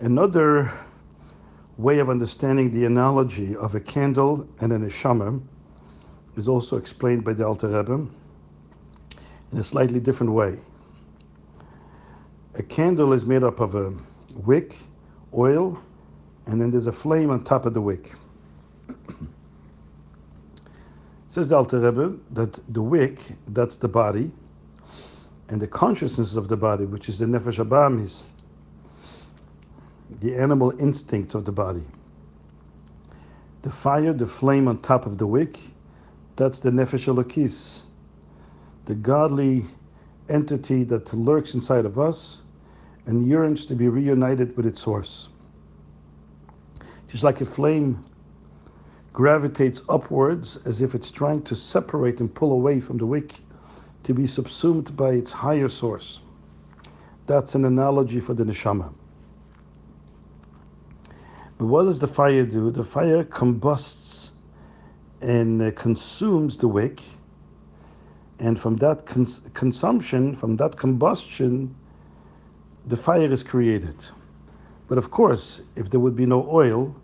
Another way of understanding the analogy of a candle and an neshama is also explained by the Alter Rebbe in a slightly different way. A candle is made up of a wick, oil, and then there's a flame on top of the wick. Says the Alter Rebbe that the wick, that's the body, and the consciousness of the body, which is the nefesh abamis, the animal instincts of the body. The fire, the flame on top of the wick, that's the nefesh elokis, the godly entity that lurks inside of us and yearns to be reunited with its source. Just like a flame gravitates upwards as if it's trying to separate and pull away from the wick to be subsumed by its higher source. That's an analogy for the neshama. But what does the fire do? The fire combusts and uh, consumes the wick, and from that cons- consumption, from that combustion, the fire is created. But of course, if there would be no oil,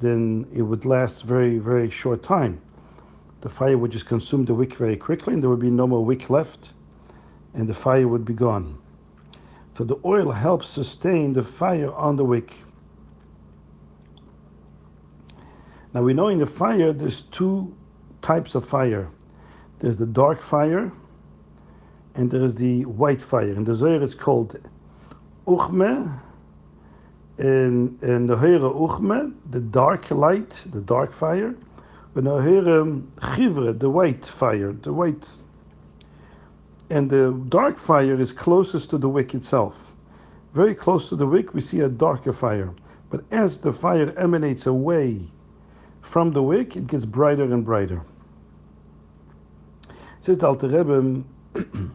then it would last very, very short time. The fire would just consume the wick very quickly, and there would be no more wick left, and the fire would be gone. So the oil helps sustain the fire on the wick. Now we know in the fire there's two types of fire. There's the dark fire, and there is the white fire. In the Zohar it's called uchme, and, and the Heere uchme, the dark light, the dark fire, and the Heere chivre, the white fire, the white. And the dark fire is closest to the wick itself. Very close to the wick, we see a darker fire. But as the fire emanates away from the wick, it gets brighter and brighter. says the Alter Rebbe, the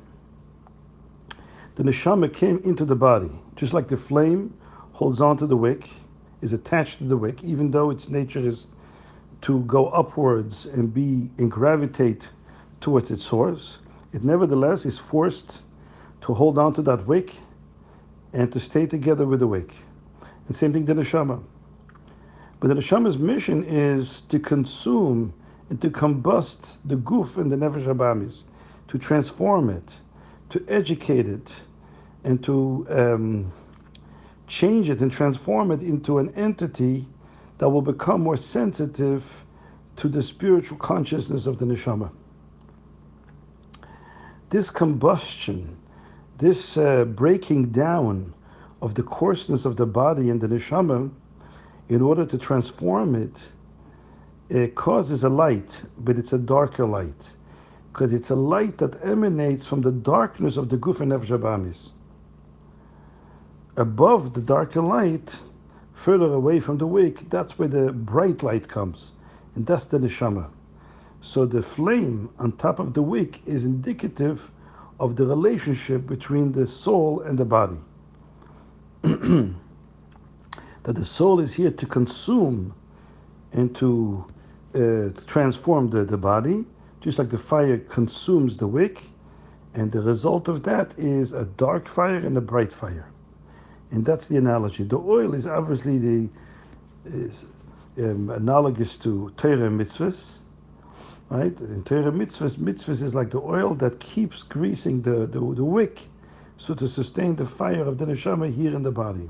neshama came into the body, just like the flame holds on to the wick, is attached to the wick, even though its nature is to go upwards and be and gravitate towards its source. It nevertheless is forced to hold on to that wick and to stay together with the wick. And same thing the neshama. But the neshama's mission is to consume and to combust the guf and the nefesh abamis, to transform it, to educate it, and to um, change it and transform it into an entity that will become more sensitive to the spiritual consciousness of the neshama. This combustion, this uh, breaking down of the coarseness of the body and the neshama, in order to transform it, it causes a light, but it's a darker light, because it's a light that emanates from the darkness of the guf and nefesh abamis. Above the darker light, further away from the wick, that's where the bright light comes, and that's the neshama. So the flame on top of the wick is indicative of the relationship between the soul and the body. that the soul is here to consume and to, uh, to transform the, the body, just like the fire consumes the wick, and the result of that is a dark fire and a bright fire. And that's the analogy. The oil is obviously the is, um, analogous to Torah mitzvahs, right? In Torah mitzvahs, mitzvahs is like the oil that keeps greasing the, the, the wick, so to sustain the fire of the neshama here in the body.